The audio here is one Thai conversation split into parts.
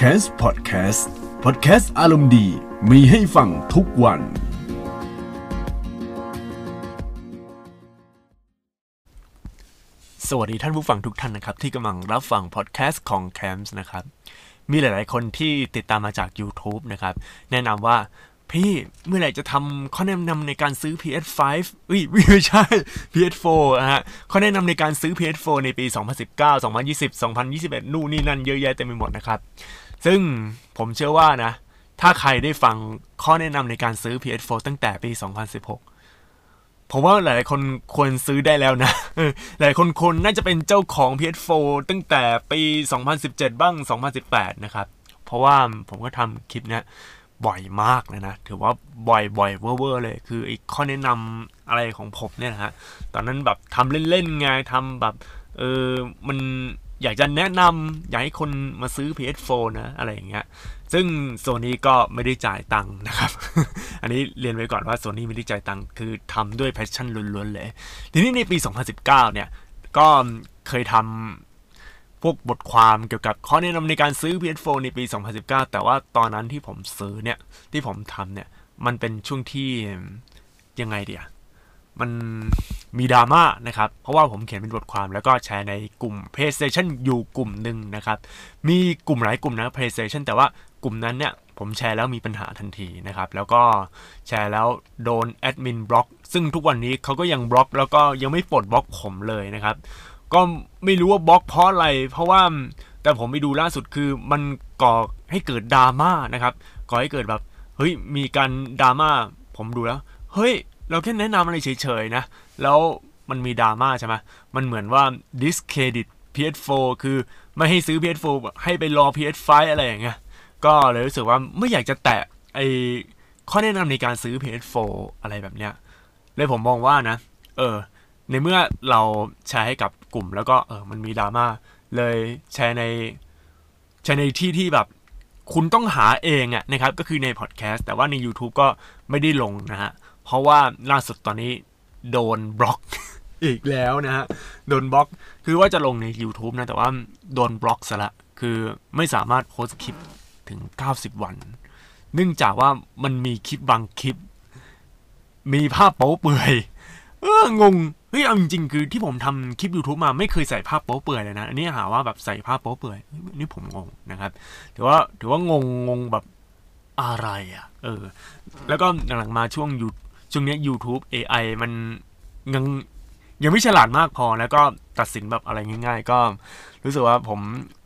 c a s Podcast Podcast อารมณ์ดีมีให้ฟังทุกวัน สวัสดีท่านผู้ฟังทุกท่านนะครับ ที่กำลังรับฟังพอดแคสต์ของ Camps นะครับ มีหลาย ๆ คนที่ติดตามมาจาก YouTube นะครับ แนะนำว่า พี่เมื่อไหร่จะทำข้อแนะนำในการซื้อ PS5 อุ้ยไม่ใช่ PS4 นะฮะข้อแนะนำในการซื้อ PS4 ในปี 2019 2020 2021 นู่นนี่นั่นเยอะแยะเต็มไปหมดนะครับ ซึ่งผมเชื่อว่านะ ถ้าใครได้ฟังข้อแนะนำในการซื้อ PS4 ตั้งแต่ปี 2016 ผมว่าหลายๆคนควรซื้อได้แล้วนะ หลายคนคนน่าจะเป็นเจ้าของ PS4 ตั้งแต่ปี 2017 บ้าง 2018 นะครับ เพราะว่าผมก็ทำคลิปเนี้ย บ่อยมากเลยนะ ถือว่าบ่อยบ่อยเวอร์เลย คือไอ้ข้อแนะนำอะไรของผมเนี่ยนะฮะ ตอนนั้นแบบทำเล่นๆไงทำแบบ เออ มันอยากจะแนะนำอยากให้คนมาซื้อ PS4 นะอะไรอย่างเงี้ย ซึ่งโซนี่ก็ไม่ได้จ่ายตังค์นะครับ อันนี้เรียนไว้ก่อนว่าโซนี่ไม่ได้จ่ายตังค์ คือทำด้วย passion ล้วนๆเลย ทีนี้ในปี 2019 เนี่ย ก็เคยทำ พวกบทความเกี่ยวกับข้อแนะนำในการซื้อ PS4 ในปี 2019 แต่ว่าตอนนั้นที่ผมซื้อเนี่ยที่ผมทำเนี่ยมันเป็นช่วงที่ยังไงดีอะมันมีดราม่านะครับ เพราะว่าผมเขียนเป็นบทความแล้วก็แชร์ในกลุ่ม PlayStation อยู่กลุ่มหนึ่งนะครับ มีกลุ่มหลายกลุ่มนะ PlayStation แต่ว่ากลุ่มนั้นเนี่ยผมแชร์แล้วมีปัญหาทันทีนะครับ แล้วก็แชร์แล้วโดนแอดมินบล็อก ซึ่งทุกวันนี้เขาก็ยังบล็อก แล้วก็ยังไม่ปลดบล็อกผมเลยนะครับ ก็ไม่รู้ว่าบล็อกเพราะอะไร เพราะว่าแต่ผมไปดูล่าสุดคือมันก่อให้เกิดดราม่านะครับ ก่อให้เกิดแบบเฮ้ยมีการดราม่าผมดูแล้วเฮ้ย เราแค่แนะนำอะไรเฉยๆนะ แล้วมันมีดราม่าใช่ไหมมันเหมือนว่า discredit PS4 คือไม่ให้ซื้อ PS4 ให้ไปรอ PS5 อะไรอย่างเงี้ยก็เลยรู้สึกว่าไม่อยากจะแตะไอข้อแนะนำในการซื้อ PS4 อะไรแบบเนี้ยเลยผมมองว่านะ เออ ในเมื่อเราแชร์ให้กับกลุ่ม แล้วก็เออมันมีดราม่าเลยแชร์ในแชร์ในที่ที่แบบคุณต้องหาเองอะนะครับ ก็คือในพอดแคสต์แต่ว่าใน YouTube ก็ไม่ได้ลงนะฮะ เพราะว่าล่าสุดตอนนี้โดนบล็อกอีกแล้วนะฮะ โดนบล็อก คือว่าจะลงใน YouTube นะ แต่ว่าโดนบล็อกซะละ คือไม่สามารถโพสคลิปถึง 90 วัน เนื่องจากว่ามันมีคลิปบางคลิป มีภาพโป๊เปื่อย เอองงเฮ้ยเอาจริงๆคือที่ผมทำคลิป YouTube มาไม่เคยใส่ภาพโป๊เปื่อยเลยนะ อันนี้หาว่าแบบใส่ภาพโป๊เปื่อยนี่ผมงงนะครับถือว่าถือว่างงงงแบบอะไรอะ เออ แล้วก็หลังๆมาช่วงยูช่วงนี้ YouTube AI มันยังยังไม่ฉลาดมากพอแล้วก็ตัดสินแบบอะไรง่าย ๆ ก็รู้สึกว่าผม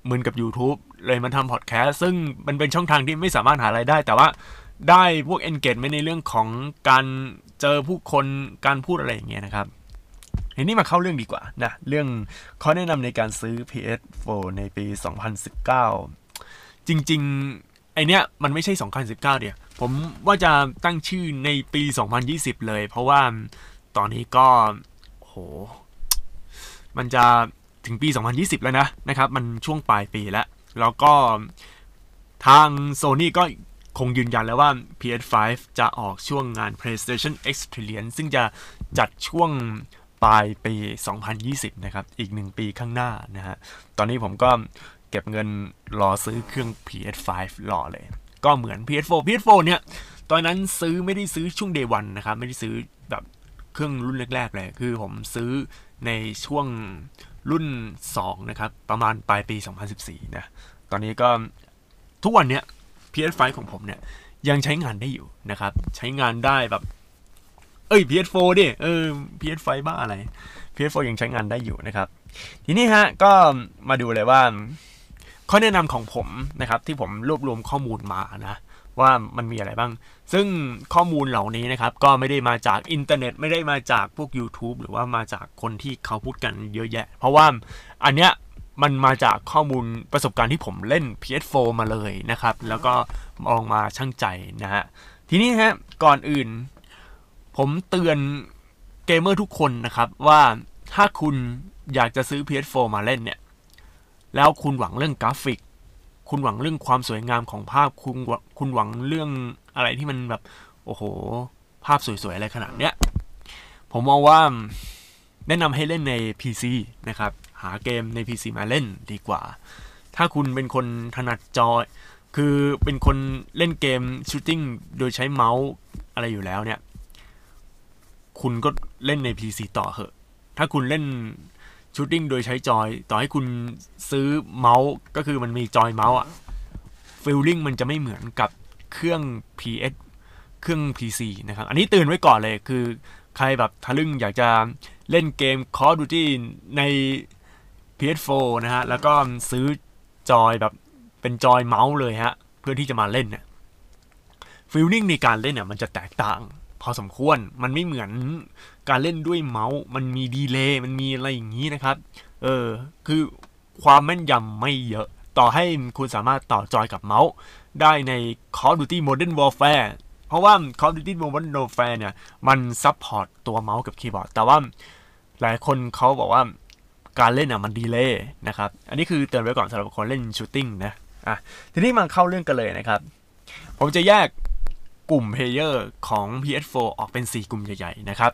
มึนกับ YouTube เลยมาทำพอดแคสต์ซึ่งมันเป็นช่องทางที่ไม่สามารถหารายได้ แต่ว่าได้พวก engagement ในเรื่องของการ เจอผู้คนการพูดอะไรอย่างเงี้ยนะครับทีนี้มาเข้าเรื่องดีกว่านะเรื่องข้อแนะนำในการซื้อ PS4 ในปี 2019 จริงๆไอเนี้ยมันไม่ใช่ 2019 เดียวผมว่าจะตั้งชื่อในปี 2020 เลย เพราะว่าตอนนี้ก็โห มันจะถึงปี 2020 แล้วนะนะครับ มันช่วงปลายปีแล้ว แล้วก็ทาง Sony ก็ คงยืนยันแล้วว่า PS5 จะออกช่วงงาน PlayStation Experience ซึ่งจะจัดช่วงปลายปี 2020 นะครับ อีกหนึ่งปีข้างหน้านะฮะ ตอนนี้ผมก็เก็บเงินรอซื้อเครื่อง PS5 รอเลย ก็เหมือน PS4 PS4 เนี่ย ตอนนั้นซื้อไม่ได้ซื้อช่วง day one นะครับ ไม่ได้ซื้อแบบเครื่องรุ่นแรก ๆ เลย คือผมซื้อในช่วงรุ่น 2 นะครับ ประมาณปลายปี 2014 นะ ตอนนี้ก็ทุกวันเนี้ย PS5 ของผมเนี่ย ยังใช้งานได้อยู่นะครับ ใช้งานได้แบบ เอ้ย PS4 ดิเออ PS5 บ้าอะไร PS4 ยังใช้งานได้อยู่นะครับ ทีนี้ฮะก็มาดูเลยว่าข้อแนะนำของผมนะครับที่ผมรวบรวมข้อมูลมานะว่ามันมีอะไรบ้าง ซึ่งข้อมูลเหล่านี้นะครับ ก็ไม่ได้มาจากอินเทอร์เน็ต ไม่ได้มาจากพวก YouTube หรือว่ามาจากคนที่เขาพูดกันเยอะแยะ เพราะว่าอันเนี้ย มันมาจากข้อมูลประสบการณ์ที่ผมเล่น PS4 มาเลยนะครับ แล้วก็ลองมาชั่งใจนะฮะ ทีนี้ฮะ ก่อนอื่น ผมเตือนเกมเมอร์ทุกคนนะครับ ว่าถ้าคุณอยากจะซื้อ PS4 มาเล่นเนี่ย แล้วคุณหวังเรื่องกราฟิก คุณหวังเรื่องความสวยงามของภาพ คุณคุณหวังเรื่องอะไรที่มันแบบ โอ้โห ภาพสวยๆอะไรขนาดเนี้ย ผมมองว่าแนะนำให้เล่นใน PC นะครับ หาเกมใน PC มาเล่นดีกว่า ถ้าคุณเป็นคนถนัดจอยคือเป็นคนเล่นเกม shooting โดยใช้เมาส์อะไรอยู่แล้วเนี่ย คุณก็เล่นใน PC ต่อเหอะ ถ้าคุณเล่น shooting โดยใช้จอย ต่อให้คุณซื้อเมาส์ก็คือมันมีจอยเมาส์อะ feeling มันจะไม่เหมือนกับเครื่อง PS เครื่อง PC นะครับ อันนี้เตือนไว้ก่อนเลยคือใครแบบทะลึ่งอยากจะเล่นเกม Call of Duty ใน PS4 นะฮะ แล้วก็ซื้อจอยแบบเป็นจอยเมาส์เลยฮะ เพื่อที่จะมาเล่นเนี่ย feeling ในการเล่นเนี่ยมันจะแตกต่าง พอสมควรมันไม่เหมือนการเล่นด้วยเมาส์ มันมี delay มันมีอะไรอย่างนี้นะครับ เออ คือความแม่นยำไม่เยอะ ต่อให้คุณสามารถต่อจอยกับเมาส์ได้ใน Call of Duty Modern Warfare เพราะว่า Call of Duty Modern Warfare เนี่ย มัน support ตัวเมาส์กับคีย์บอร์ด แต่ว่าหลายคนเขาบอกว่า การเล่นอะมัน delay นะครับ อันนี้คือเตือนไว้ก่อนสำหรับคนเล่น shooting นะอะทีนี้มาเข้าเรื่องกันเลยนะครับ ผมจะแยกกลุ่ม player ของ PS4 ออกเป็น 4 กลุ่มใหญ่ๆนะครับ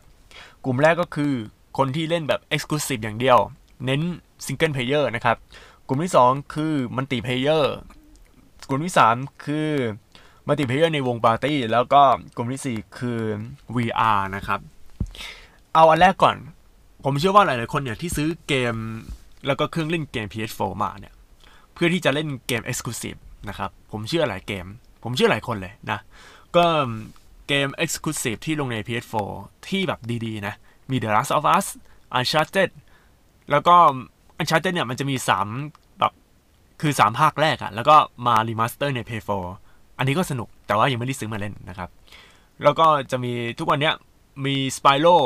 กลุ่มแรกก็คือคนที่เล่นแบบ Exclusive อย่างเดียว เน้น Single Player นะครับ กลุ่มที่ 2 คือ Multi Player กลุ่มที่ 3 คือ Multi Player ในวงปาร์ตี้ แล้วก็กลุ่มที่ 4 คือ VR นะครับ เอาอันแรกก่อน ผมเชื่อว่าหลาย ๆ คนเนี่ยที่ซื้อเกมแล้วก็เครื่องเล่นเกม PS4 มาเนี่ย เพื่อที่จะเล่นเกม Exclusive นะครับ ผมเชื่อหลายเกม ผมเชื่อหลายคนเลยนะ ก็เกม Exclusive ที่ลงใน PS4 ที่แบบดี ๆ นะ มี The Last of Us Uncharted แล้วก็ Uncharted เนี่ยมันจะมี 3 แบบ คือ 3 ภาคแรกอะแล้วก็มา remaster ใน PS4 อันนี้ก็สนุกแต่ว่ายังไม่ได้ซื้อมาเล่นนะครับ แล้วก็จะมีทุกวันเนี้ยมี Spyro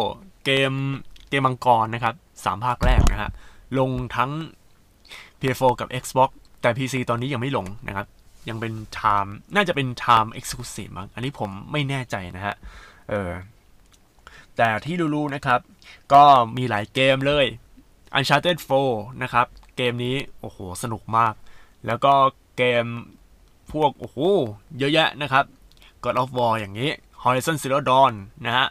เกม เกมมังกรนะครับสามภาคแรกนะฮะลงทั้ง PS4 กับ Xbox แต่ PC ตอนนี้ยังไม่ลงนะครับ ยังเป็น Time น่าจะเป็น Time Exclusive มั้งอันนี้ผมไม่แน่ใจนะฮะเออแต่ที่รู้ๆนะครับ ก็มีหลายเกมเลย Uncharted 4 นะครับ เกมนี้ โอ้โห สนุกมาก แล้วก็เกมพวก โอ้โห เยอะแยะนะครับ God of War อย่างนี้ Horizon Zero Dawn นะฮะ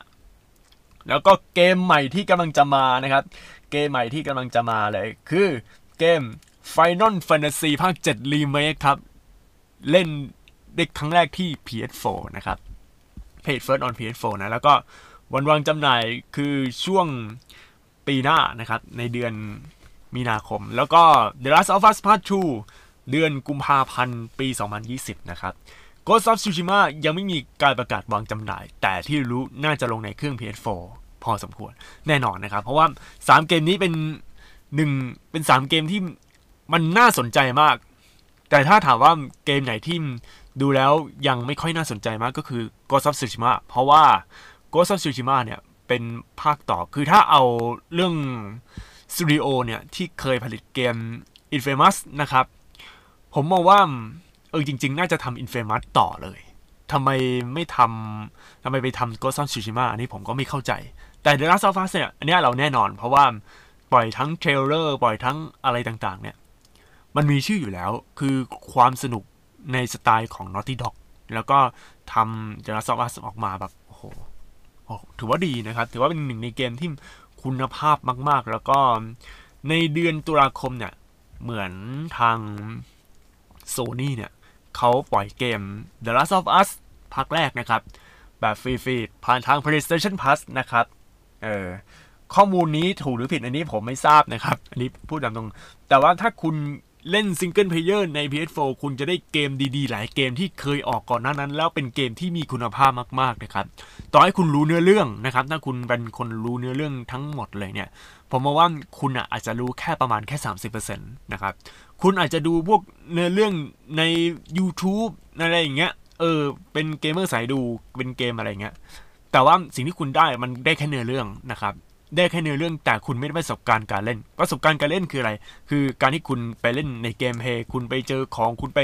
แล้วก็เกมใหม่ที่กำลังจะมานะครับ เกมใหม่ที่กำลังจะมาเลยคือเกม Final Fantasy ภาค 7 Remake ครับ เล่นได้ครั้งแรกที่ PS4 นะครับ Page First on PS4 นะ แล้วก็วันวางจำหน่ายคือช่วงปีหน้านะครับ ในเดือนมีนาคม แล้วก็ The Last of Us Part 2 เดือนกุมภาพันธ์ปี 2020 นะครับ Ghost of Tsushima ยังไม่มีการประกาศวางจำหน่าย แต่ที่รู้น่าจะลงในเครื่อง PS4 พอสมควรแน่นอนนะครับ เพราะว่า 3 เกมนี้เป็นหนึ่งเป็น 3 เกมที่มันน่าสนใจมาก แต่ถ้าถามว่าเกมไหนที่ดูแล้วยังไม่ค่อยน่าสนใจมากก็คือ Ghost of Tsushima เพราะว่า Ghost of Tsushima เนี่ยเป็นภาคต่อ คือถ้าเอาเรื่องสตูดิโอเนี่ยที่เคยผลิตเกม Infamous นะครับ ผมมองว่า เออจริง ๆ น่าจะทำ Infamous ต่อเลยทำไมไม่ทำทำไมไปทำ Ghost of Tsushima อันนี้ผมก็ไม่เข้าใจ แต่ The Last of Us เนี่ยอันนี้เราแน่นอน เพราะว่าปล่อยทั้งเทรลเลอร์ปล่อยทั้งอะไรต่างๆ เนี่ย มันมีชื่ออยู่แล้วคือความสนุกในสไตล์ของ Naughty Dog แล้วก็ทำ The Last of Us ออกมาแบบโอ้โหถือว่าดีนะครับ ถือว่าเป็นหนึ่งในเกมที่คุณภาพมาก ๆ แล้วก็ในเดือนตุลาคมเนี่ย เหมือนทางโซนี่เนี่ย เขาปล่อยเกม The Last of Us ภาคแรกนะครับ แบบฟรีๆ ผ่านทาง PlayStation Plus นะครับ เออข้อมูลนี้ถูกหรือผิดอันนี้ผมไม่ทราบนะครับ อันนี้พูดตามตรง แต่ว่าถ้าคุณเล่น Single Player ใน PS4 คุณจะได้เกมดีๆ หลายเกมที่เคยออกก่อนหน้านั้น แล้วเป็นเกมที่มีคุณภาพมากๆนะครับ ต่อให้คุณรู้เนื้อเรื่องนะครับ ถ้าคุณเป็นคนรู้เนื้อเรื่องทั้งหมดเลยเนี่ย ผมมองว่าคุณอาจจะรู้แค่ประมาณแค่ 30%นะครับ คุณอาจจะดูพวกเนื้อเรื่องใน YouTube อะไรอย่างเงี้ย เออ เป็นเกมเมอร์สายดู เป็นเกมอะไรเงี้ย แต่ว่าสิ่งที่คุณได้มันได้แค่เนื้อเรื่องนะครับ ได้แค่เนื้อเรื่องแต่คุณไม่ได้ประสบการณ์การเล่น ประสบการณ์การเล่นคืออะไร คือการที่คุณไปเล่นใน gameplay คุณไปเจอของ คุณไป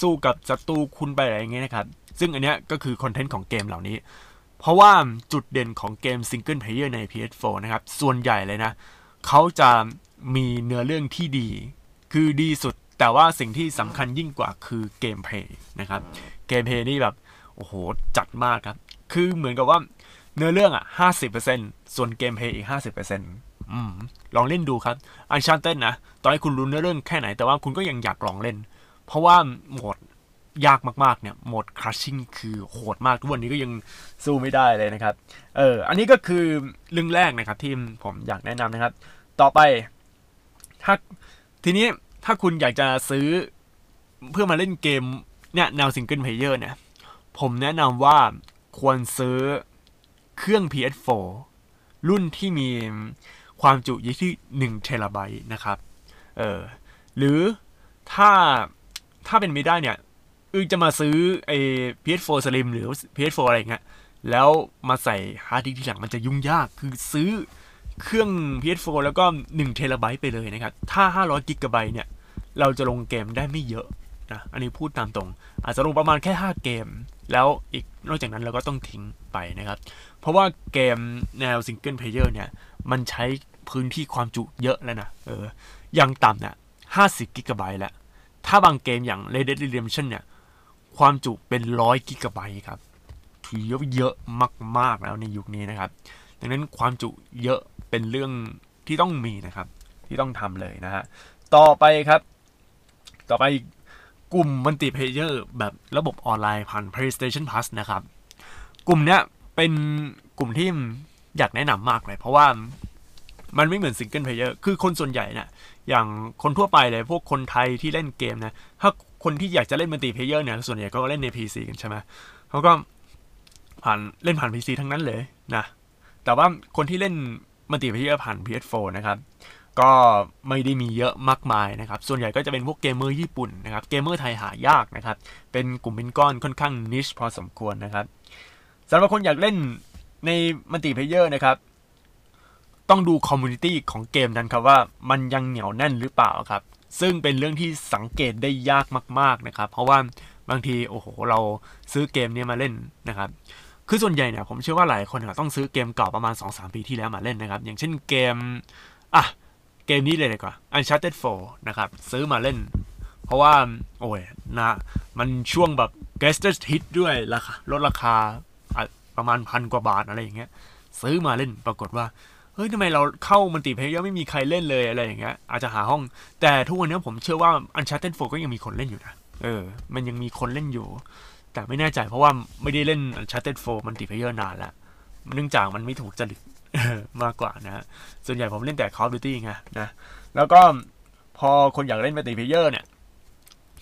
สู้กับศัตรู คุณไปอะไรอย่างเงี้ยนะครับ ซึ่งอันเนี้ยก็คือคอนเทนต์ของเกมเหล่านี้ เพราะว่าจุดเด่นของเกม Single Player ใน PS4 นะครับ ส่วนใหญ่เลยนะ เขาจะมีเนื้อเรื่องที่ดี คือดีสุดแต่ว่าสิ่งที่สำคัญยิ่งกว่าคือ gameplay นะครับ gameplay นี่แบบโอ้โหจัดมากครับ คือเหมือนกับว่าเนื้อเรื่องอะห้าสิบเปอร์เซ็นต์ส่วน gameplay อีกห้าสิบเปอร์เซ็นต์ลองเล่นดูครับ Uncharted นะต่อให้คุณรู้เรื่องแค่ไหนแต่ว่าคุณก็ยังอยากลองเล่น เพราะว่าโหมดยากมากๆเนี่ยโหมด Crushing คือโหดมากทุกวันนี้ก็ยังสู้ไม่ได้เลยนะครับเอออันนี้ก็คือเรื่องแรกนะครับที่ผมอยากแนะนำนะครับ ต่อไปถ้า ทีนี้ถ้าคุณอยากจะซื้อเพื่อมาเล่นเกมเนี่ยแนว Single Player เนี่ย ผมแนะนำว่าควรซื้อเครื่อง PS4 รุ่นที่มีความจุอยู่ที่1เทราไบต์นะครับ เออ หรือถ้าถ้าเป็นไม่ได้เนี่ยอือจะมาซื้อไอ้ PS4 Slim หรือ PS4 อะไรเงี้ย แล้วมาใส่ฮาร์ดดิสก์ที่หลังมันจะยุ่งยาก คือซื้อ เครื่อง PS4 แล้วก็1เทราไบต์ไปเลยนะครับ ถ้า 500กิกะไบต์เนี่ย เราจะลงเกมได้ไม่เยอะนะ อันนี้พูดตามตรง อาจจะลงประมาณแค่ 5 เกม แล้วอีกนอกจากนั้นเราก็ต้องทิ้งไปนะครับ เพราะว่าเกมแนว single player เนี่ย มันใช้พื้นที่ความจุเยอะแล้วนะ เอออย่างต่ำเนี่ย50กิกะไบต์แล้ว ถ้าบางเกมอย่าง Red Dead Redemption เนี่ย ความจุเป็นร้อยกิกะไบต์ครับถือว่าเยอะมากๆแล้วในยุคนี้นะครับ ดังนั้นความจุเยอะ เป็นเรื่องที่ต้องมีนะครับ ที่ต้องทำเลยนะฮะต่อไปครับ ต่อไปกลุ่ม multiplayer แบบระบบออนไลน์ผ่าน PlayStation Plus นะครับ กลุ่มเนี้ยเป็นกลุ่มที่อยากแนะนำมากเลย เพราะว่ามันไม่เหมือน single player คือคนส่วนใหญ่เนี่ยอย่างคนทั่วไปเลยพวกคนไทยที่เล่นเกมนะ ถ้าคนที่อยากจะเล่น multiplayer เนี่ย ส่วนใหญ่ก็เล่นใน PC กันใช่ไหมเขาก็ผ่านเล่นผ่าน PC ทั้งนั้นเลยนะ แต่ว่าคนที่เล่น multiplayer ผ่าน PS4 นะครับ ก็ไม่ได้มีเยอะมากมายนะครับ ส่วนใหญ่ก็จะเป็นพวกเกมเมอร์ญี่ปุ่นนะครับ เกมเมอร์ไทยหายากนะครับ เป็นกลุ่มเป็นก้อนค่อนข้าง niche พอสมควรนะครับสำหรับคนอยากเล่นใน multiplayer นะครับ ต้องดู community ของเกมนั้นครับว่ามันยังเหนียวแน่นหรือเปล่าครับ ซึ่งเป็นเรื่องที่สังเกตได้ยากมาก ๆนะครับ เพราะว่าบางทีโอ้โหเราซื้อเกมนี้มาเล่นนะครับ คือส่วนใหญ่เนี่ยผมเชื่อว่าหลายคนต้องซื้อเกมเก่าประมาณ 2-3 ปีที่แล้วมาเล่นนะครับ อย่างเช่นเกม อะ เกมนี้เลยดีกว่า Uncharted 4 นะครับ ซื้อมาเล่น เพราะว่า โอ้ยนะ มันช่วงแบบ g a s t e d hit ด้วยราคาลดราคาประมาณพันกว่าบาทอะไรอย่างเงี้ย ซื้อมาเล่นปรากฏว่าเฮ้ยทำไมเราเข้ามันติเพลย์ไม่มีใครเล่นเลยอะไรอย่างเงี้ยอาจจะหาห้อง แต่ทุกวันนี้ผมเชื่อว่า Uncharted 4 ก็ยังมีคนเล่นอยู่นะเออ มันยังมีคนเล่นอยู่ แต่ไม่แน่ใจเพราะว่าไม่ได้เล่น Uncharted 4มันติเพลย์นานแล้วเนื่องจากมันไม่ถูกจริตมากกว่านะส่วนใหญ่ผมเล่นแต่ Call of Duty ไงนะ แล้วก็พอคนอยากเล่น multiplayer เนี่ย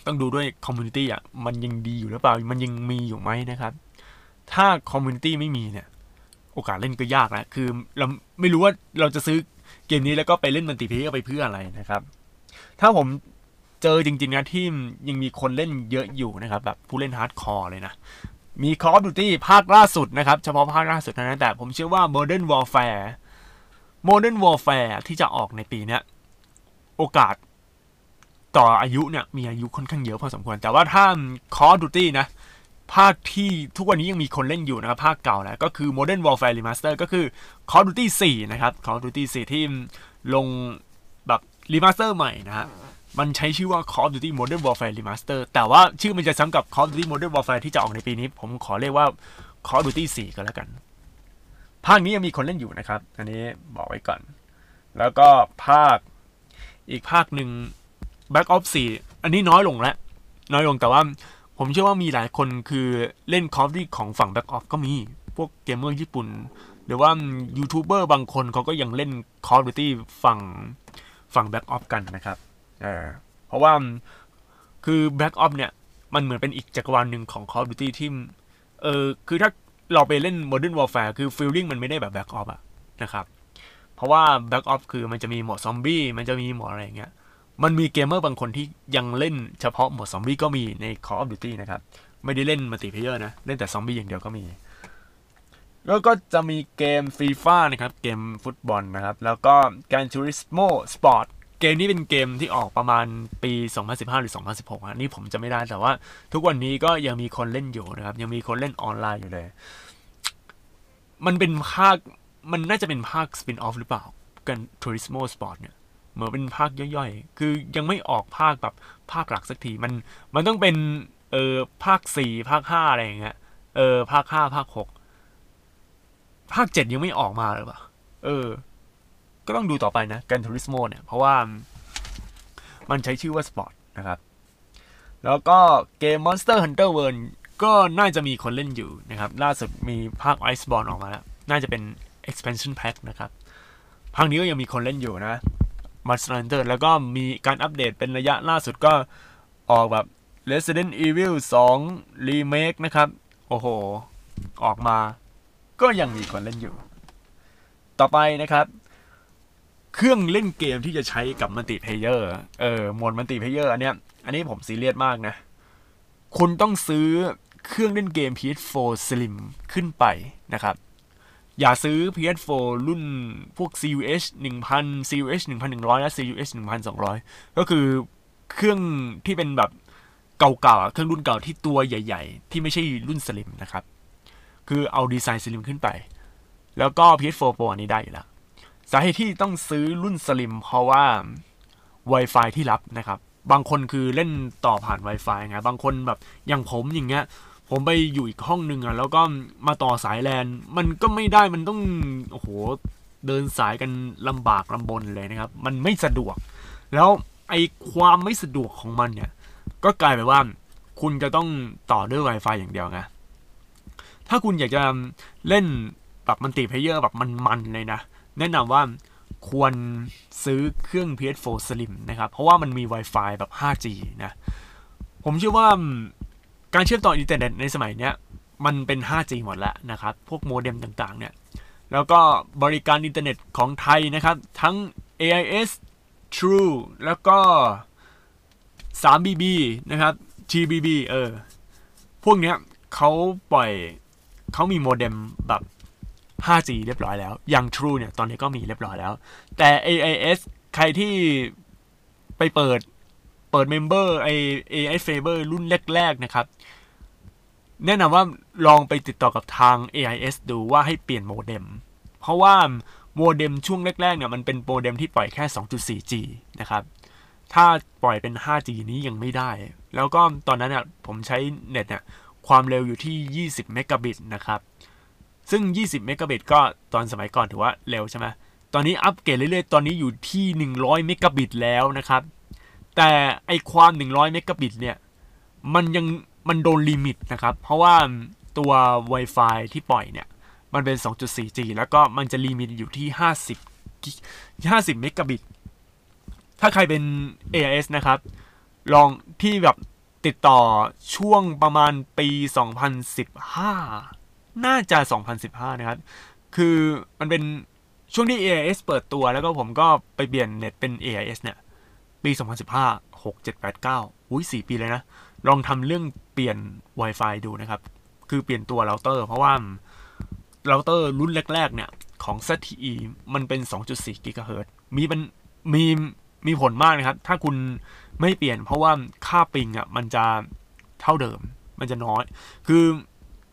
ต้องดูด้วย community อะ มันยังดีอยู่หรือเปล่า มันยังมีอยู่ไหมนะครับ ถ้า community ไม่มีเนี่ย โอกาสเล่นก็ยากแล้วคือเราไม่รู้ว่าเราจะซื้อเกมนี้แล้วก็ไปเล่น multiplayer ไปเพื่ออะไรนะครับ ถ้าผม เจอจริงๆนะที่ยังมีคนเล่นเยอะอยู่นะครับ แบบผู้เล่น hardcore เลยนะ มี Call of Duty ภาคล่าสุดนะครับ เฉพาะภาคล่าสุดเท่านั้นแต่ผมเชื่อว่า Modern Warfare Modern Warfare ที่จะออกในปีนี้โอกาสต่ออายุเนี่ยมีอายุค่อนข้างเยอะพอสมควร แต่ว่าถ้า Call of Duty นะ ภาคที่ทุกวันนี้ยังมีคนเล่นอยู่นะครับ ภาคเก่าแล้วก็คือ Modern Warfare Remaster ก็คือ Call of Duty 4 นะครับ Call of Duty 4 ที่ลงแบบ Remaster ใหม่นะฮะ มันใช้ชื่อว่า Call of Duty Modern Warfare Remaster แต่ว่าชื่อมันจะซ้ำกับ Call of Duty Modern Warfare ที่จะออกในปีนี้ ผมขอเรียกว่า Call of Duty 4 ก็แล้วกัน ภาคนี้ยังมีคนเล่นอยู่นะครับ อันนี้บอกไว้ก่อน แล้วก็ภาคอีกภาคหนึ่ง Back Ops 4 อันนี้น้อยลงแล้ว น้อยลงแต่ว่าผมเชื่อว่ามีหลายคนคือเล่น Call of Duty ของฝั่ง Back Ops ก็มี พวกเกมเมอร์ญี่ปุ่น หรือว่ายูทูบเบอร์บางคนเขาก็ยังเล่น Call of Duty ฝั่งฝั่ง Back Ops กันนะครับ ออเพราะว่าคือ Black Ops เนี่ย มันเหมือนเป็นอีกจักรวาลหนึ่งของ Call of Duty ที่เออคือถ้าเราไปเล่น Modern Warfare คือ feeling มันไม่ได้แบบ Black Ops อะนะครับ เพราะว่า Back Ops คือมันจะมีโหมดซอมบี้มันจะมีโหมดอะไรอย่างเงี้ยมันมีเกมเมอร์บางคนที่ยังเล่นเฉพาะโหมดซอมบี้ก็มีใน Call of Duty นะครับ ไม่ได้เล่น multiplayer นะ เล่นแต่ซอมบี้อย่างเดียวก็มี แล้วก็จะมีเกมฟีฟ่านะครับ เกมฟุตบอลนะครับ แล้วก็Gran Turismo Sport เกมนี้เป็นเกมที่ออกประมาณปี 2015 หรือ 2016อันนี้ผมจำไม่ได้แต่ว่า ทุกวันนี้ก็ยังมีคนเล่นอยู่นะครับ ยังมีคนเล่นออนไลน์อยู่เลย มันเป็นภาค มันน่าจะเป็นภาค spin-off หรือเปล่า Gran Turismo Sport เนี่ย เหมือนเป็นภาคย่อยๆ คือยังไม่ออกภาคแบบภาคหลักสักที มัน มันต้องเป็น เออภาคสี่ภาคห้าอะไรอย่างเงี้ย เออ ภาคห้าภาคหกภาคเจ็ดยังไม่ออกมาเลยปะเออ ก็ต้องดูต่อไปนะ Gran Turismo เนี่ย เพราะว่ามันใช้ชื่อว่าสปอร์ตนะครับ แล้วก็เกม Monster Hunter World ก็น่าจะมีคนเล่นอยู่นะครับ ล่าสุดมีภาค Iceborne ออกมาแล้ว น่าจะเป็น expansion pack นะครับ ภาคนี้ก็ยังมีคนเล่นอยู่นะ Monster Hunter แล้วก็มีการอัปเดตเป็นระยะล่าสุดก็ออกแบบ Resident Evil 2 Remake นะครับ โอ้โห ออกมา ก็ยังมีคนเล่นอยู่ ต่อไปนะครับ เครื่องเล่นเกมที่จะใช้กับ multiplayer เออโหมด multiplayer อันเนี้ย อันนี้ผมซีเรียสมากนะ คุณต้องซื้อเครื่องเล่นเกม PS4 Slim ขึ้นไปนะครับ อย่าซื้อ PS4 รุ่นพวก CUH 1000 CUH 1100 และ CUH 1200 ก็คือเครื่องที่เป็นแบบเก่าๆ เครื่องรุ่นเก่าที่ตัวใหญ่ ๆ ที่ไม่ใช่รุ่นสลิมนะครับ คือเอาดีไซน์สลิมขึ้นไป แล้วก็ PS4 Pro อันนี้ได้อยู่แล้ว สาเหตุที่ต้องซื้อรุ่นสลิมเพราะว่า Wi-Fi ที่รับนะครับ บางคนคือเล่นต่อผ่าน Wi-Fi ไงบางคนแบบอย่างผมอย่างเงี้ย ผมไปอยู่อีกห้องหนึ่งอะแล้วก็มาต่อสายแลนมันก็ไม่ได้มันต้องโอ้โหเดินสายกันลำบากลำบนเลยนะครับ มันไม่สะดวก แล้วไอความไม่สะดวกของมันเนี่ย ก็กลายเป็นว่า คุณจะต้องต่อด้วย Wi-Fi อย่างเดียวไงถ้าคุณอยากจะเล่นแบบ multiplayer แบบมันๆเลยนะ แนะนำว่าควรซื้อเครื่อง PS4 Slim นะครับ เพราะว่ามันมี Wi-Fi แบบ 5G นะ ผมเชื่อว่าการเชื่อมต่ออินเทอร์เน็ตในสมัยนี้มันเป็น 5G หมดแล้วนะครับ พวกโมเด็มต่างๆ เนี่ย แล้วก็บริการอินเทอร์เน็ตของไทยนะครับ ทั้ง AIS True แล้วก็ 3BB นะครับ 3BB เออ พวกเนี้ยเขาปล่อยเขามีโมเด็มแบบ 5G เรียบร้อยแล้ว อย่าง True เนี่ย ตอนนี้ก็มีเรียบร้อยแล้ว แต่ AIS ใครที่ไปเปิด เปิด member ไอ AIS Fibre รุ่นแรก ๆ นะครับ แนะนำว่าลองไปติดต่อกับทาง AIS ดูว่าให้เปลี่ยนโมเด็ม เพราะว่าโมเด็มช่วงแรก ๆ เนี่ย มันเป็นโมเด็มที่ปล่อยแค่ 2.4G นะครับ ถ้าปล่อยเป็น 5G นี้ยังไม่ได้ แล้วก็ตอนนั้นเนี่ยผมใช้เน็ตเนี่ยความเร็วอยู่ที่ 20 เมกะบิตนะครับ ซึ่ง 20 เมกะบิตก็ตอนสมัยก่อนถือว่าเร็วใช่ไหมตอนนี้อัปเกรดเรื่อยๆ ตอนนี้อยู่ที่ 100 เมกะบิตแล้วนะครับ แต่ไอความ 100 เมกะบิตเนี่ย มันยังมันโดน limit นะครับ เพราะว่าตัว Wi-Fi ที่ปล่อยเนี่ย มันเป็น 2.4G แล้วก็มันจะ limit อยู่ที่ 50 50 เมกะบิต ถ้าใครเป็น AIS นะครับ ลองที่แบบติดต่อช่วงประมาณปี 2015 น่าจะ 2015 นะครับ คือมันเป็นช่วงที่ AIS เปิดตัวแล้วก็ผมก็ไปเปลี่ยนเน็ตเป็น AIS เนี่ย ปี 2015 6 7 8 9อุ้ย4 ปีเลยนะ ลองทำเรื่องเปลี่ยน Wi-Fi ดูนะครับ คือเปลี่ยนตัวเราเตอร์ เพราะว่าเราเตอร์รุ่นแรก ๆ เนี่ยของ ZTE มันเป็น 2.4 GHz มีเป็นมีมีผลมากนะครับ ถ้าคุณไม่เปลี่ยนเพราะว่าค่าปิงอะมันจะเท่าเดิม มันจะน้อย คือ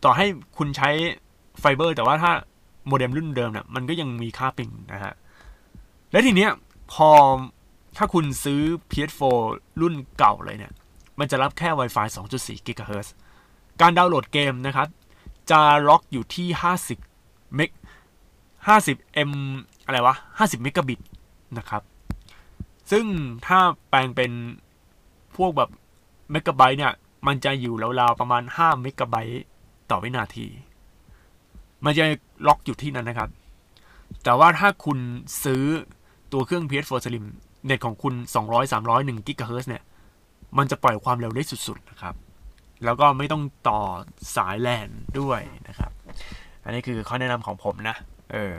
ต่อให้คุณใช้ไฟเบอร์ แต่ว่าถ้าโมเด็มรุ่นเดิมเนี่ยมันก็ยังมีค่า ping นะฮะ และทีเนี้ยพอถ้าคุณซื้อ PS4 รุ่นเก่าเลยเนี่ย มันจะรับแค่ Wi-Fi 2.4 GHz การดาวน์โหลดเกมนะครับ จะล็อกอยู่ที่ 50เมก50 M อะไรวะ 50 เมกะบิตนะครับ ซึ่งถ้าแปลงเป็นพวกแบบเมกะไบต์เนี่ย มันจะอยู่ราวๆประมาณ 5 เมกะไบต์ ต่อวินาที มันจะล็อกอยู่ที่นั้นนะครับ แต่ว่าถ้าคุณซื้อตัวเครื่อง PS4 Slim เน็ตของคุณ 200 300 1 GHz เนี่ย มันจะปล่อยความเร็วได้สุด ๆ นะครับ แล้วก็ไม่ต้องต่อสายแลนด้วยนะครับ อันนี้คือข้อแนะนำของผมนะ เออ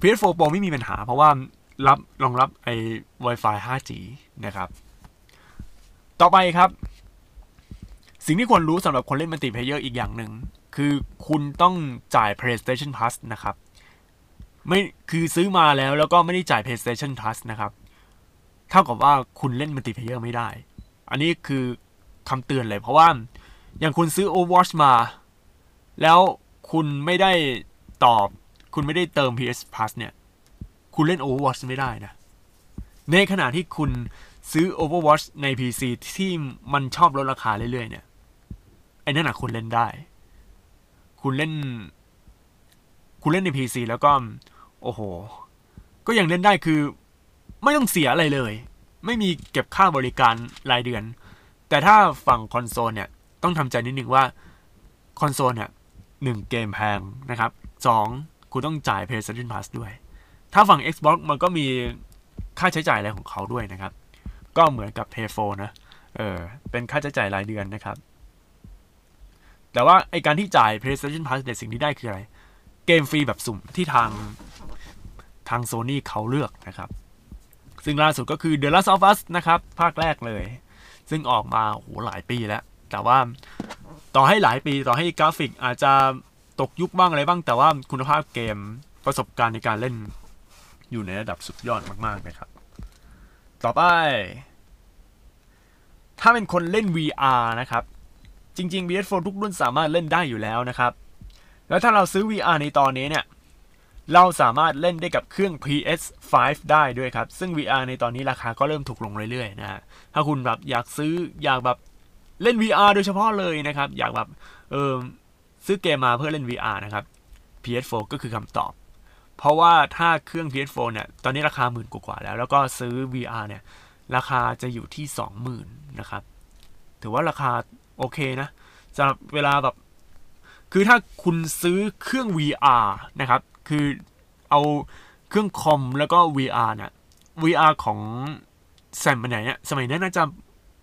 PS4 Pro ไม่มีปัญหา เพราะว่ารับรองรับไอ้ Wi-Fi 5G นะครับ ต่อไปครับ สิ่งที่ควรรู้สำหรับคนเล่น multiplayer อีกอย่างหนึ่ง คือคุณต้องจ่าย PlayStation Plus นะครับ ไม่คือซื้อมาแล้วแล้วก็ไม่ได้จ่าย PlayStation Plus นะครับ เท่ากับว่าคุณเล่น multiplayer ไม่ได้ อันนี้คือคำเตือนเลยเพราะว่า อย่างคุณซื้อ Overwatch มา แล้วคุณไม่ได้ตอบ คุณไม่ได้เติม PS Plus เนี่ย คุณเล่น Overwatch ไม่ได้นะ ในขณะที่คุณซื้อ Overwatch ใน PC ที่มันชอบลดราคาเรื่อยๆเนี่ย อ้นั่นน่ะคุณเล่นได้ คุณเล่น คุณเล่นใน PC แล้วก็ โอ้โห ก็ยังเล่นได้คือ ไม่ต้องเสียอะไรเลย ไม่มีเก็บค่าบริการรายเดือน แต่ถ้าฝั่งคอนโซลเนี่ย ต้องทำใจนิดนึงว่าคอนโซลเนี่ยหนึ่งเกมแพงนะครับสองคุณต้องจ่าย PlayStation Plus ด้วย ถ้าฝั่ง Xbox มันก็มีค่าใช้จ่ายอะไรของเขาด้วยนะครับ ก็เหมือนกับ Play 4นะ เออ เป็นค่าใช้จ่ายรายเดือนนะครับ แต่ว่าไอการที่จ่าย PlayStation Plus เนี่ยสิ่งที่ได้คืออะไร เกมฟรีแบบสุ่มที่ทางทางโซนี่เขาเลือกนะครับ ซึ่งล่าสุดก็คือ The Last of Us นะครับ ภาคแรกเลย ซึ่งออกมาโหหลายปีแล้ว แต่ว่าต่อให้หลายปีต่อให้กราฟิกอาจจะตกยุคบ้างอะไรบ้าง แต่ว่าคุณภาพเกมประสบการณ์ในการเล่นอยู่ในระดับสุดยอดมากๆนะครับ ต่อไป ถ้าเป็นคนเล่น VR นะครับ จริงๆ PS4 ทุกรุ่นสามารถเล่นได้อยู่แล้วนะครับ แล้วถ้าเราซื้อ VR ในตอนนี้เนี่ย เราสามารถเล่นได้กับเครื่อง PS5 ได้ด้วยครับ ซึ่ง VR ในตอนนี้ราคาก็เริ่มถูกลงเรื่อยๆนะฮะ ถ้าคุณแบบอยากซื้ออยากแบบเล่น VR โดยเฉพาะเลยนะครับ อยากแบบเออซื้อเกมมาเพื่อเล่น VR นะครับ PS4 ก็คือคำตอบ เพราะว่าถ้าเครื่อง PS4 เนี่ย ตอนนี้ราคาหมื่นกว่าแล้ว แล้วก็ซื้อ VR เนี่ย ราคาจะอยู่ที่ 20,000นะครับ ถือว่าราคา โอเคนะสำหรับเวลาแบบ คือถ้าคุณซื้อเครื่อง VR นะครับ คือเอาเครื่องคอมแล้วก็ VR เนี่ย VR ของแซมมันไหนเนี่ยสมัยนั้นน่าจะ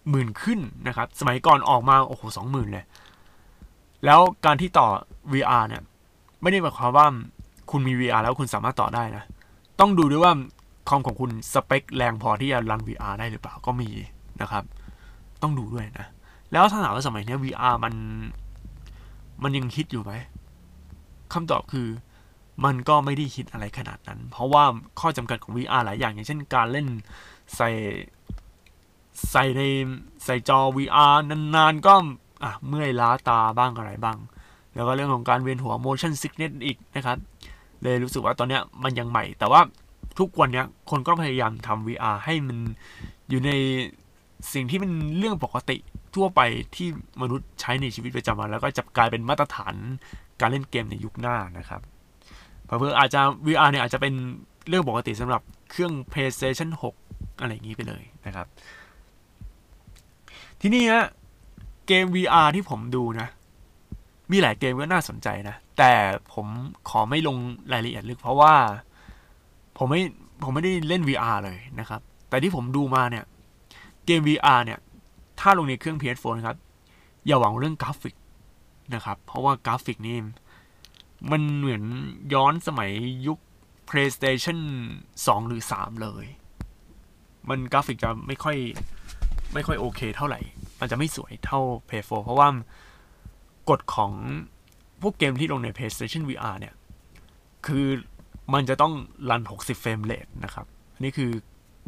หมื่นขึ้นนะครับ สมัยก่อนออกมาโอ้โหสองหมื่นเลย แล้วการที่ต่อ VR เนี่ย ไม่ได้หมายความว่าคุณมี VR แล้วคุณสามารถต่อได้นะ ต้องดูด้วยว่าคอมของคุณสเปคแรงพอที่จะรัน VR ได้หรือเปล่าก็มีนะครับ ต้องดูด้วยนะ แล้วถ้าถามว่าสมัยนี้ VR มัน มันยังฮิตอยู่ไหมคำตอบคือมันก็ไม่ได้ฮิตอะไรขนาดนั้น เพราะว่าข้อจำกัดของ VR หลายอย่าง อย่างเช่นการเล่นใส่ใส่ในใส่จอ VR นานๆ ก็อะเมื่อยล้าตาบ้างอะไรบ้าง แล้วก็เรื่องของการเวียนหัว motion sickness อีกนะครับ เลยรู้สึกว่าตอนเนี้ยมันยังใหม่ แต่ว่าทุกวันเนี้ยคนก็พยายามทำ VR ให้มันอยู่ในสิ่งที่มันเรื่องปกติ ทั่วไปที่มนุษย์ใช้ในชีวิตประจำวัน แล้วก็จะกลายเป็นมาตรฐานการเล่นเกมในยุคหน้านะครับเพื่ออาจจะ VR เนี่ยอาจจะเป็นเรื่องปกติสำหรับเครื่อง PlayStation 6 อะไรอย่างนี้ไปเลยนะครับ ที่นี้ฮะเกม VR ที่ผมดูนะ มีหลายเกมก็น่าสนใจนะ แต่ผมขอไม่ลงรายละเอียดลึกเพราะว่าผมไม่ผมไม่ได้เล่น VR เลยนะครับ แต่ที่ผมดูมาเนี่ย เกม VR เนี่ย ถ้าลงในเครื่อง PS4 นะครับ อย่าหวังเรื่องกราฟิกนะครับ เพราะว่ากราฟิกนี่มันเหมือนย้อนสมัยยุค PlayStation 2 หรือ 3 เลย มันกราฟิกจะไม่ค่อยไม่ค่อยโอเคเท่าไหร่ มันจะไม่สวยเท่า PS4 เพราะว่ากฎของพวกเกมที่ลงใน PlayStation VR เนี่ย คือมันจะต้อง run 60 frame rate นะครับ อันนี้คือ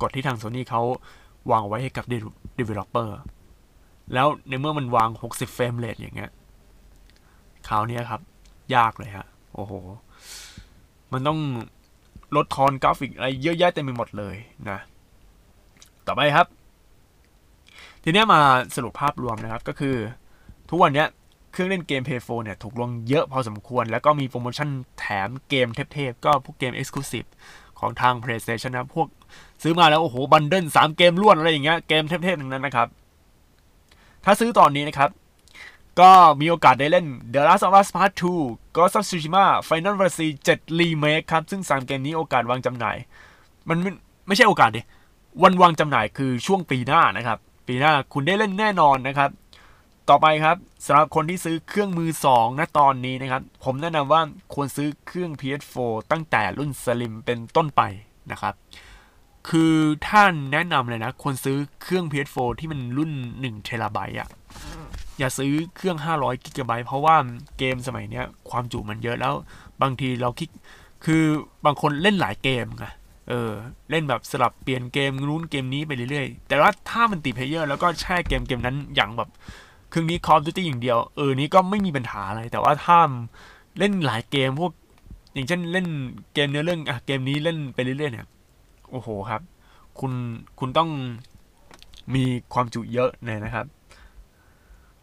กฎที่ทาง Sony เขาวางไว้ให้กับ developer แล้วในเมื่อมันวาง 60 frame rate อย่างเงี้ยคราวนี้ครับ ยากเลยฮะ โอ้โห มันต้องลดทอนกราฟิกอะไรเยอะแยะเต็มไปหมดเลยนะ ต่อไปครับ ทีนี้มาสรุปภาพรวมนะครับก็คือ ทุกวันนี้เครื่องเล่นเกม Play 4เนี่ยถูกลงเยอะพอสมควร แล้วก็มีโปรโมชั่นแถมเกมเทพๆ ก็พวกเกม Exclusive ของทาง PlayStation นะ พวกซื้อมาแล้ว โอ้โห บันเดิลสามเกมล้วนอะไรอย่างเงี้ย เกมเทพๆทั้งนั้นนะครับ ถ้าซื้อตอนนี้นะครับ ก็มีโอกาสได้เล่น The Last of Us Part 2 Ghost of Tsushima Final Fantasy 7 Remake ครับ ซึ่ง 3 เกมนี้โอกาสวางจำหน่าย มันไม่ไม่ใช่โอกาสดิ วันวางจำหน่ายคือช่วงปีหน้านะครับ ปีหน้าคุณได้เล่นแน่นอนนะครับ ต่อไปครับสำหรับคนที่ซื้อเครื่องมือ2นะตอนนี้นะครับ ผมแนะนำว่าควรซื้อเครื่อง PS4 ตั้งแต่รุ่น Slim เป็นต้นไปนะครับ คือท่านแนะนำเลยนะ ควรซื้อเครื่อง PS4 ที่มันรุ่น1เทราไบต์อะอย่าซื้อเครื่อง 500กิกะไบต์เพราะว่าเกมสมัยเนี้ย ความจุมันเยอะแล้ว บางทีเราคิด คือบางคนเล่นหลายเกมไงเออ เล่นแบบสลับเปลี่ยนเกมนู้นเกมนี้ไปเรื่อยๆ แต่ว่าถ้า multiplayer แล้วก็แช่เกมเกมนั้นอย่างแบบเครื่องนี้ Call of Duty อย่างเดียว เออ นี้ก็ไม่มีปัญหาอะไร แต่ว่าถ้าเล่นหลายเกมพวก อย่างเช่นเล่นเกมเนื้อเรื่องอะเกมนี้เล่นไปเรื่อยๆเนี่ย โอ้โหครับ คุณคุณต้องมีความจุเยอะเลยนะครับ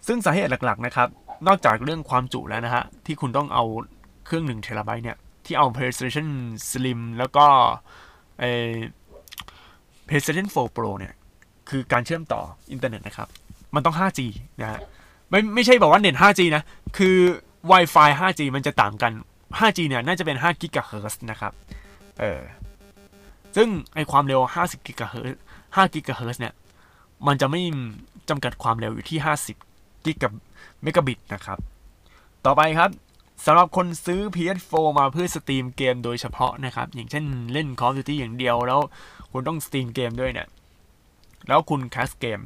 ซึ่งสาเหตุหลักๆนะครับ นอกจากเรื่องความจุแล้วนะฮะ ที่คุณต้องเอาเครื่องหนึ่งเทราไบต์เนี่ย ที่เอา PlayStation Slim แล้วก็ไอ PlayStation 4 Pro เนี่ย คือการเชื่อมต่ออินเทอร์เน็ตนะครับ มันต้อง 5G นะฮะ ไม่ไม่ใช่แบอกว่าเน็ต 5G นะ คือ Wi-Fi 5G มันจะต่างกัน 5G เนี่ย น่าจะเป็น5 GHz นะครับ เออ ซึ่งไอความเร็ว 50 GHz 5 GHz เนี่ย มันจะไม่จำกัดความเร็วอยู่ที่ 50กิกะเมกะบิตนะครับ ต่อไปครับสำหรับคนซื้อ PS4 มาเพื่อ stream เกมโดยเฉพาะนะครับ อย่างเช่นเล่น Call of Duty อย่างเดียวแล้ว คุณต้อง stream เกมด้วยเนี่ย แล้วคุณแคสเกม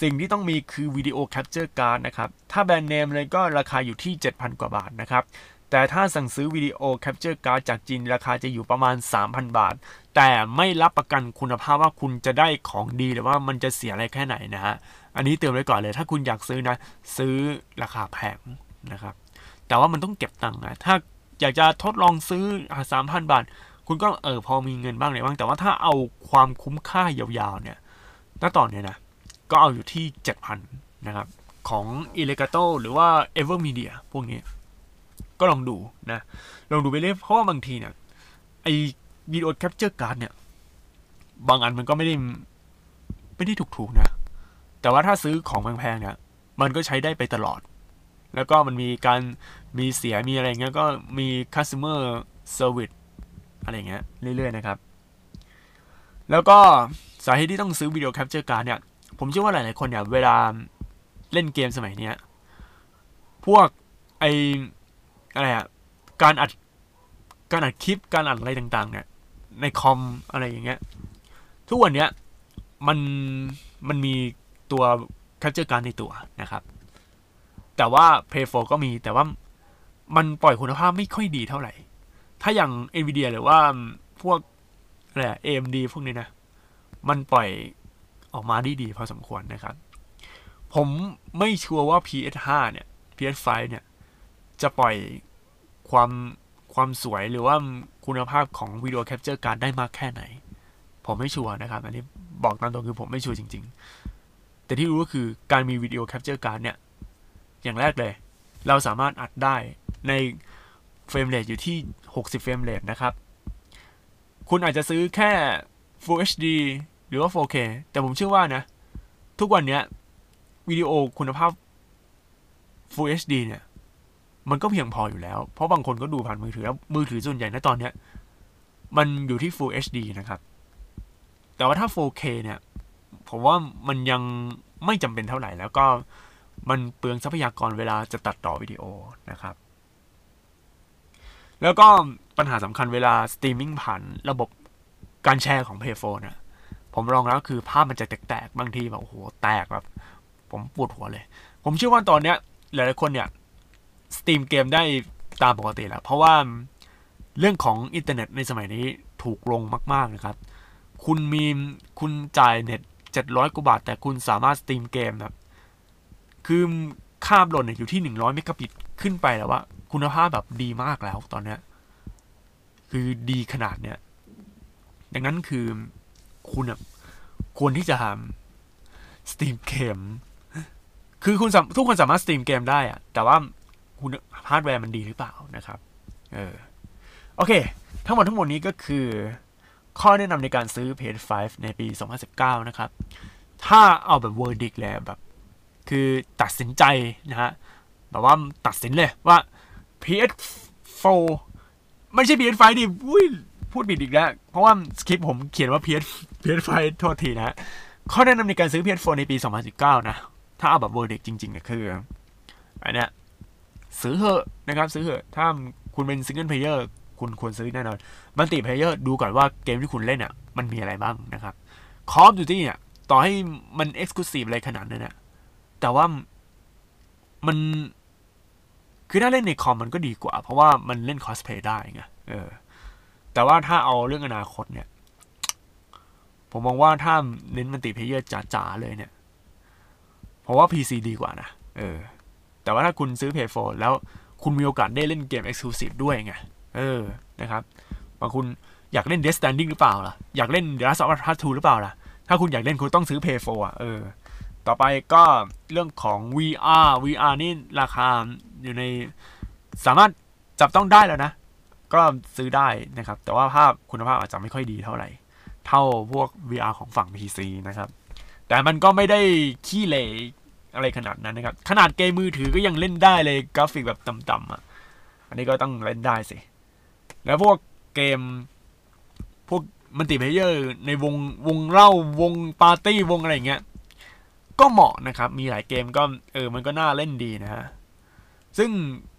สิ่งที่ต้องมีคือ video capture card นะครับ ถ้าแบรนด์เนมเลยก็ราคาอยู่ที่ 7,000 กว่าบาทนะครับ แต่ถ้าสั่งซื้อ video capture card จากจีนราคาจะอยู่ประมาณ 3,000 บาท แต่ไม่รับประกันคุณภาพว่าคุณจะได้ของดีหรือว่ามันจะเสียอะไรแค่ไหนนะฮะ อันนี้เตือนไว้ก่อนเลย ถ้าคุณอยากซื้อนะ ซื้อราคาแพงนะครับ แต่ว่ามันต้องเก็บตังค์นะ ถ้าอยากจะทดลองซื้อสามพันบาท คุณก็เออพอมีเงินบ้างเลยบ้าง แต่ว่าถ้าเอาความคุ้มค่ายาวๆเนี่ยณตอนเนี้ยนะ ก็เอาอยู่ที่ 7,000 นะครับ ของ e l e g a t o หรือว่า Evermedia พวกนี้ ก็ลองดูนะลองดูไปเรื่อยเพราะว่าบางทีเนี่ยไอ video capture card เนี่ย บางอันมันก็ไม่ได้ไม่ได้ถูกๆนะ แต่ว่าถ้าซื้อของแพงๆเนี่ย มันก็ใช้ได้ไปตลอด แล้วก็มันมีการมีเสียมีอะไรเงี้ยก็มี customer service อะไรเงี้ยเรื่อยๆนะครับ แล้วก็สาเหตุที่ต้องซื้อ video capture card เนี่ย ผมเชื่อว่าหลายๆคนเนี่ย เวลาเล่นเกมสมัยเนี้ย พวกไอ อะไรอะการอัดการอัดคลิปการอัดอะไรต่างๆ เนี่ย ในคอมอะไรอย่างเงี้ย ทุกวันเนี้ยมันมันมีตัวแคปเจอร์การในตัวนะครับ แต่ว่า Play 4ก็มีแต่ว่ามันปล่อยคุณภาพไม่ค่อยดีเท่าไหร่ ถ้าอย่าง Nvidia หรือว่าพวกอะไร AMD พวกนี้นะ มันปล่อยออกมาได้ดีพอสมควรนะครับ ผมไม่ sure ว่า PS5 เนี่ย PS5 เนี่ย จะปล่อย ความความสวยหรือว่าคุณภาพของ video capture card ได้มากแค่ไหน ผมไม่ sure นะครับ อันนี้บอกตามตรงคือผมไม่ sure จริง ๆ แต่ที่รู้ก็คือการมี video capture card เนี่ย อย่างแรกเลย เราสามารถอัดได้ใน frame rate อยู่ที่ 60 frame rate นะครับ คุณอาจจะซื้อแค่ Full HD หรือว่า 4K แต่ผมเชื่อว่านะ ทุกวันเนี้ยวิดีโอคุณภาพ Full HD เนี่ย มันก็เพียงพออยู่แล้ว เพราะบางคนก็ดูผ่านมือถือแล้วมือถือส่วนใหญ่ในตอนเนี้ย มันอยู่ที่ Full HD นะครับ แต่ว่าถ้า 4K เนี่ย ผมว่ามันยังไม่จำเป็นเท่าไหร่ แล้วก็มันเปลืองทรัพยากรเวลาจะตัดต่อวิดีโอนะครับ แล้วก็ปัญหาสำคัญเวลาสตรีมมิ่งผ่านระบบการแชร์ของ p a y 4นะผมลองแล้วคือภาพมันจะแตกๆบางทีแบบโอ้โหแตกแบบผมปวดหัวเลย ผมเชื่อว่าตอนเนี้ยหลายๆคนเนี่ย stream เกมได้ตามปกติแล้วเพราะว่าเรื่องของอินเทอร์เน็ตในสมัยนี้ถูกลงมาก ๆนะครับ คุณมีคุณจ่ายเน็ตเจ็ดร้อยกว่าบาท แต่คุณสามารถ stream เกมแบบคือค่าโหลดเนี่ยอยู่ที่หนึ่งร้อยเมกะบิตขึ้นไปแล้วว่าคุณภาพแบบดีมากแล้วตอนเนี้ยคือดีขนาดเนี้ยดังนั้นคือคุณควรที่จะทำ stream เกม คือคุณทุกคนสามารถ stream เกมได้อะแต่ว่า คุณฮาร์ดแวร์มันดีหรือเปล่านะครับเออโอเค ทั้งหมดทั้งหมดนี้ก็คือข้อแนะนำในการซื้อ PS5 ในปี 2019 นะครับ ถ้าเอาแบบ verdict เลยแบบ คือตัดสินใจนะฮะแบบว่าตัดสินเลยว่า PS4 ไม่ใช่ PS5 ดิอุ้ยพูดผิดอีกแล้ว เพราะว่าสคริปผมเขียนว่า PS PS5 โทษทีนะข้อแนะนำในการซื้อ PS4 ในปี 2019 นะ ถ้าเอาแบบ verdict จริงๆเนี่ยคืออันเนี้ย ซื้อเหอะนะครับซื้อเหอะถ้าคุณเป็น single player คุณควรซื้อแน่นอน multiplayer ดูก่อนว่าเกมที่คุณเล่นอะมันมีอะไรบ้างนะครับ Call of Duty เนี่ยต่อให้มัน exclusive อะไรขนาดนั้นนะแต่ว่ามันคือถ้าเล่นในคอมมันก็ดีกว่า เพราะว่ามันเล่น cross-play ได้ไงเออ แต่ว่าถ้าเอาเรื่องอนาคตเนี่ย ผมมองว่าถ้าเน้น multiplayer จ๋าๆเลยเนี่ย เพราะว่า PC ดีกว่านะ เออ แต่ว่าถ้าคุณซื้อ PS4 แล้วคุณมีโอกาสได้เล่นเกม Exclusive ด้วยไง เออ นะครับ บางคุณอยากเล่น Death Standing หรือเปล่าล่ะ อยากเล่น The Last of Us 2หรือเปล่าล่ะ ถ้าคุณอยากเล่นคุณต้องซื้อ PS4 อะ เออ ต่อไปก็เรื่องของ VR VR นี่ราคาอยู่ในสามารถจับต้องได้แล้วนะ ก็ซื้อได้นะครับ แต่ว่าภาพคุณภาพอาจจะไม่ค่อยดีเท่าไหร่ เท่าพวก VR ของฝั่ง PC นะครับ แต่มันก็ไม่ได้ขี้เหร่ อะไรขนาดนั้นนะครับ ขนาดเกมมือถือก็ยังเล่นได้เลยกราฟิกแบบต่ำๆอะ อันนี้ก็ต้องเล่นได้สิ แล้วพวกเกม พวก multiplayer ในวงวงเหล้าวงปาร์ตี้วงอะไรอย่างเงี้ย ก็เหมาะนะครับ มีหลายเกมก็เออมันก็น่าเล่นดีนะฮะ ซึ่ง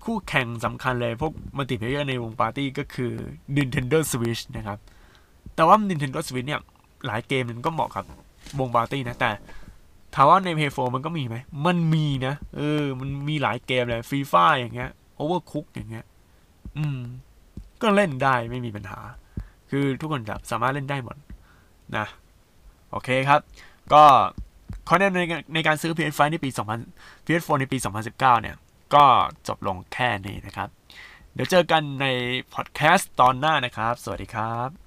คู่แข่งสำคัญเลยพวก multiplayer ในวงปาร์ตี้ก็คือ Nintendo Switch นะครับ แต่ว่า Nintendo Switch เนี่ยหลายเกมมันก็เหมาะกับวงปาร์ตี้นะแต่ ถามว่าใน Play 4มันก็มีไหม มันมีนะ เออ มันมีหลายเกมเลยฟรีไฟอย่างเงี้ย Overcook อย่างเงี้ย อืม ก็เล่นได้ไม่มีปัญหา คือทุกคนแบบสามารถเล่นได้หมด นะ โอเคครับ ก็ข้อแนะนำในในการซื้อ PS5 ในปี 2000 PS4 ในปี 2019 เนี่ย ก็จบลงแค่นี้นะครับ เดี๋ยวเจอกันในพอดแคสต์ตอนหน้านะครับ สวัสดีครับ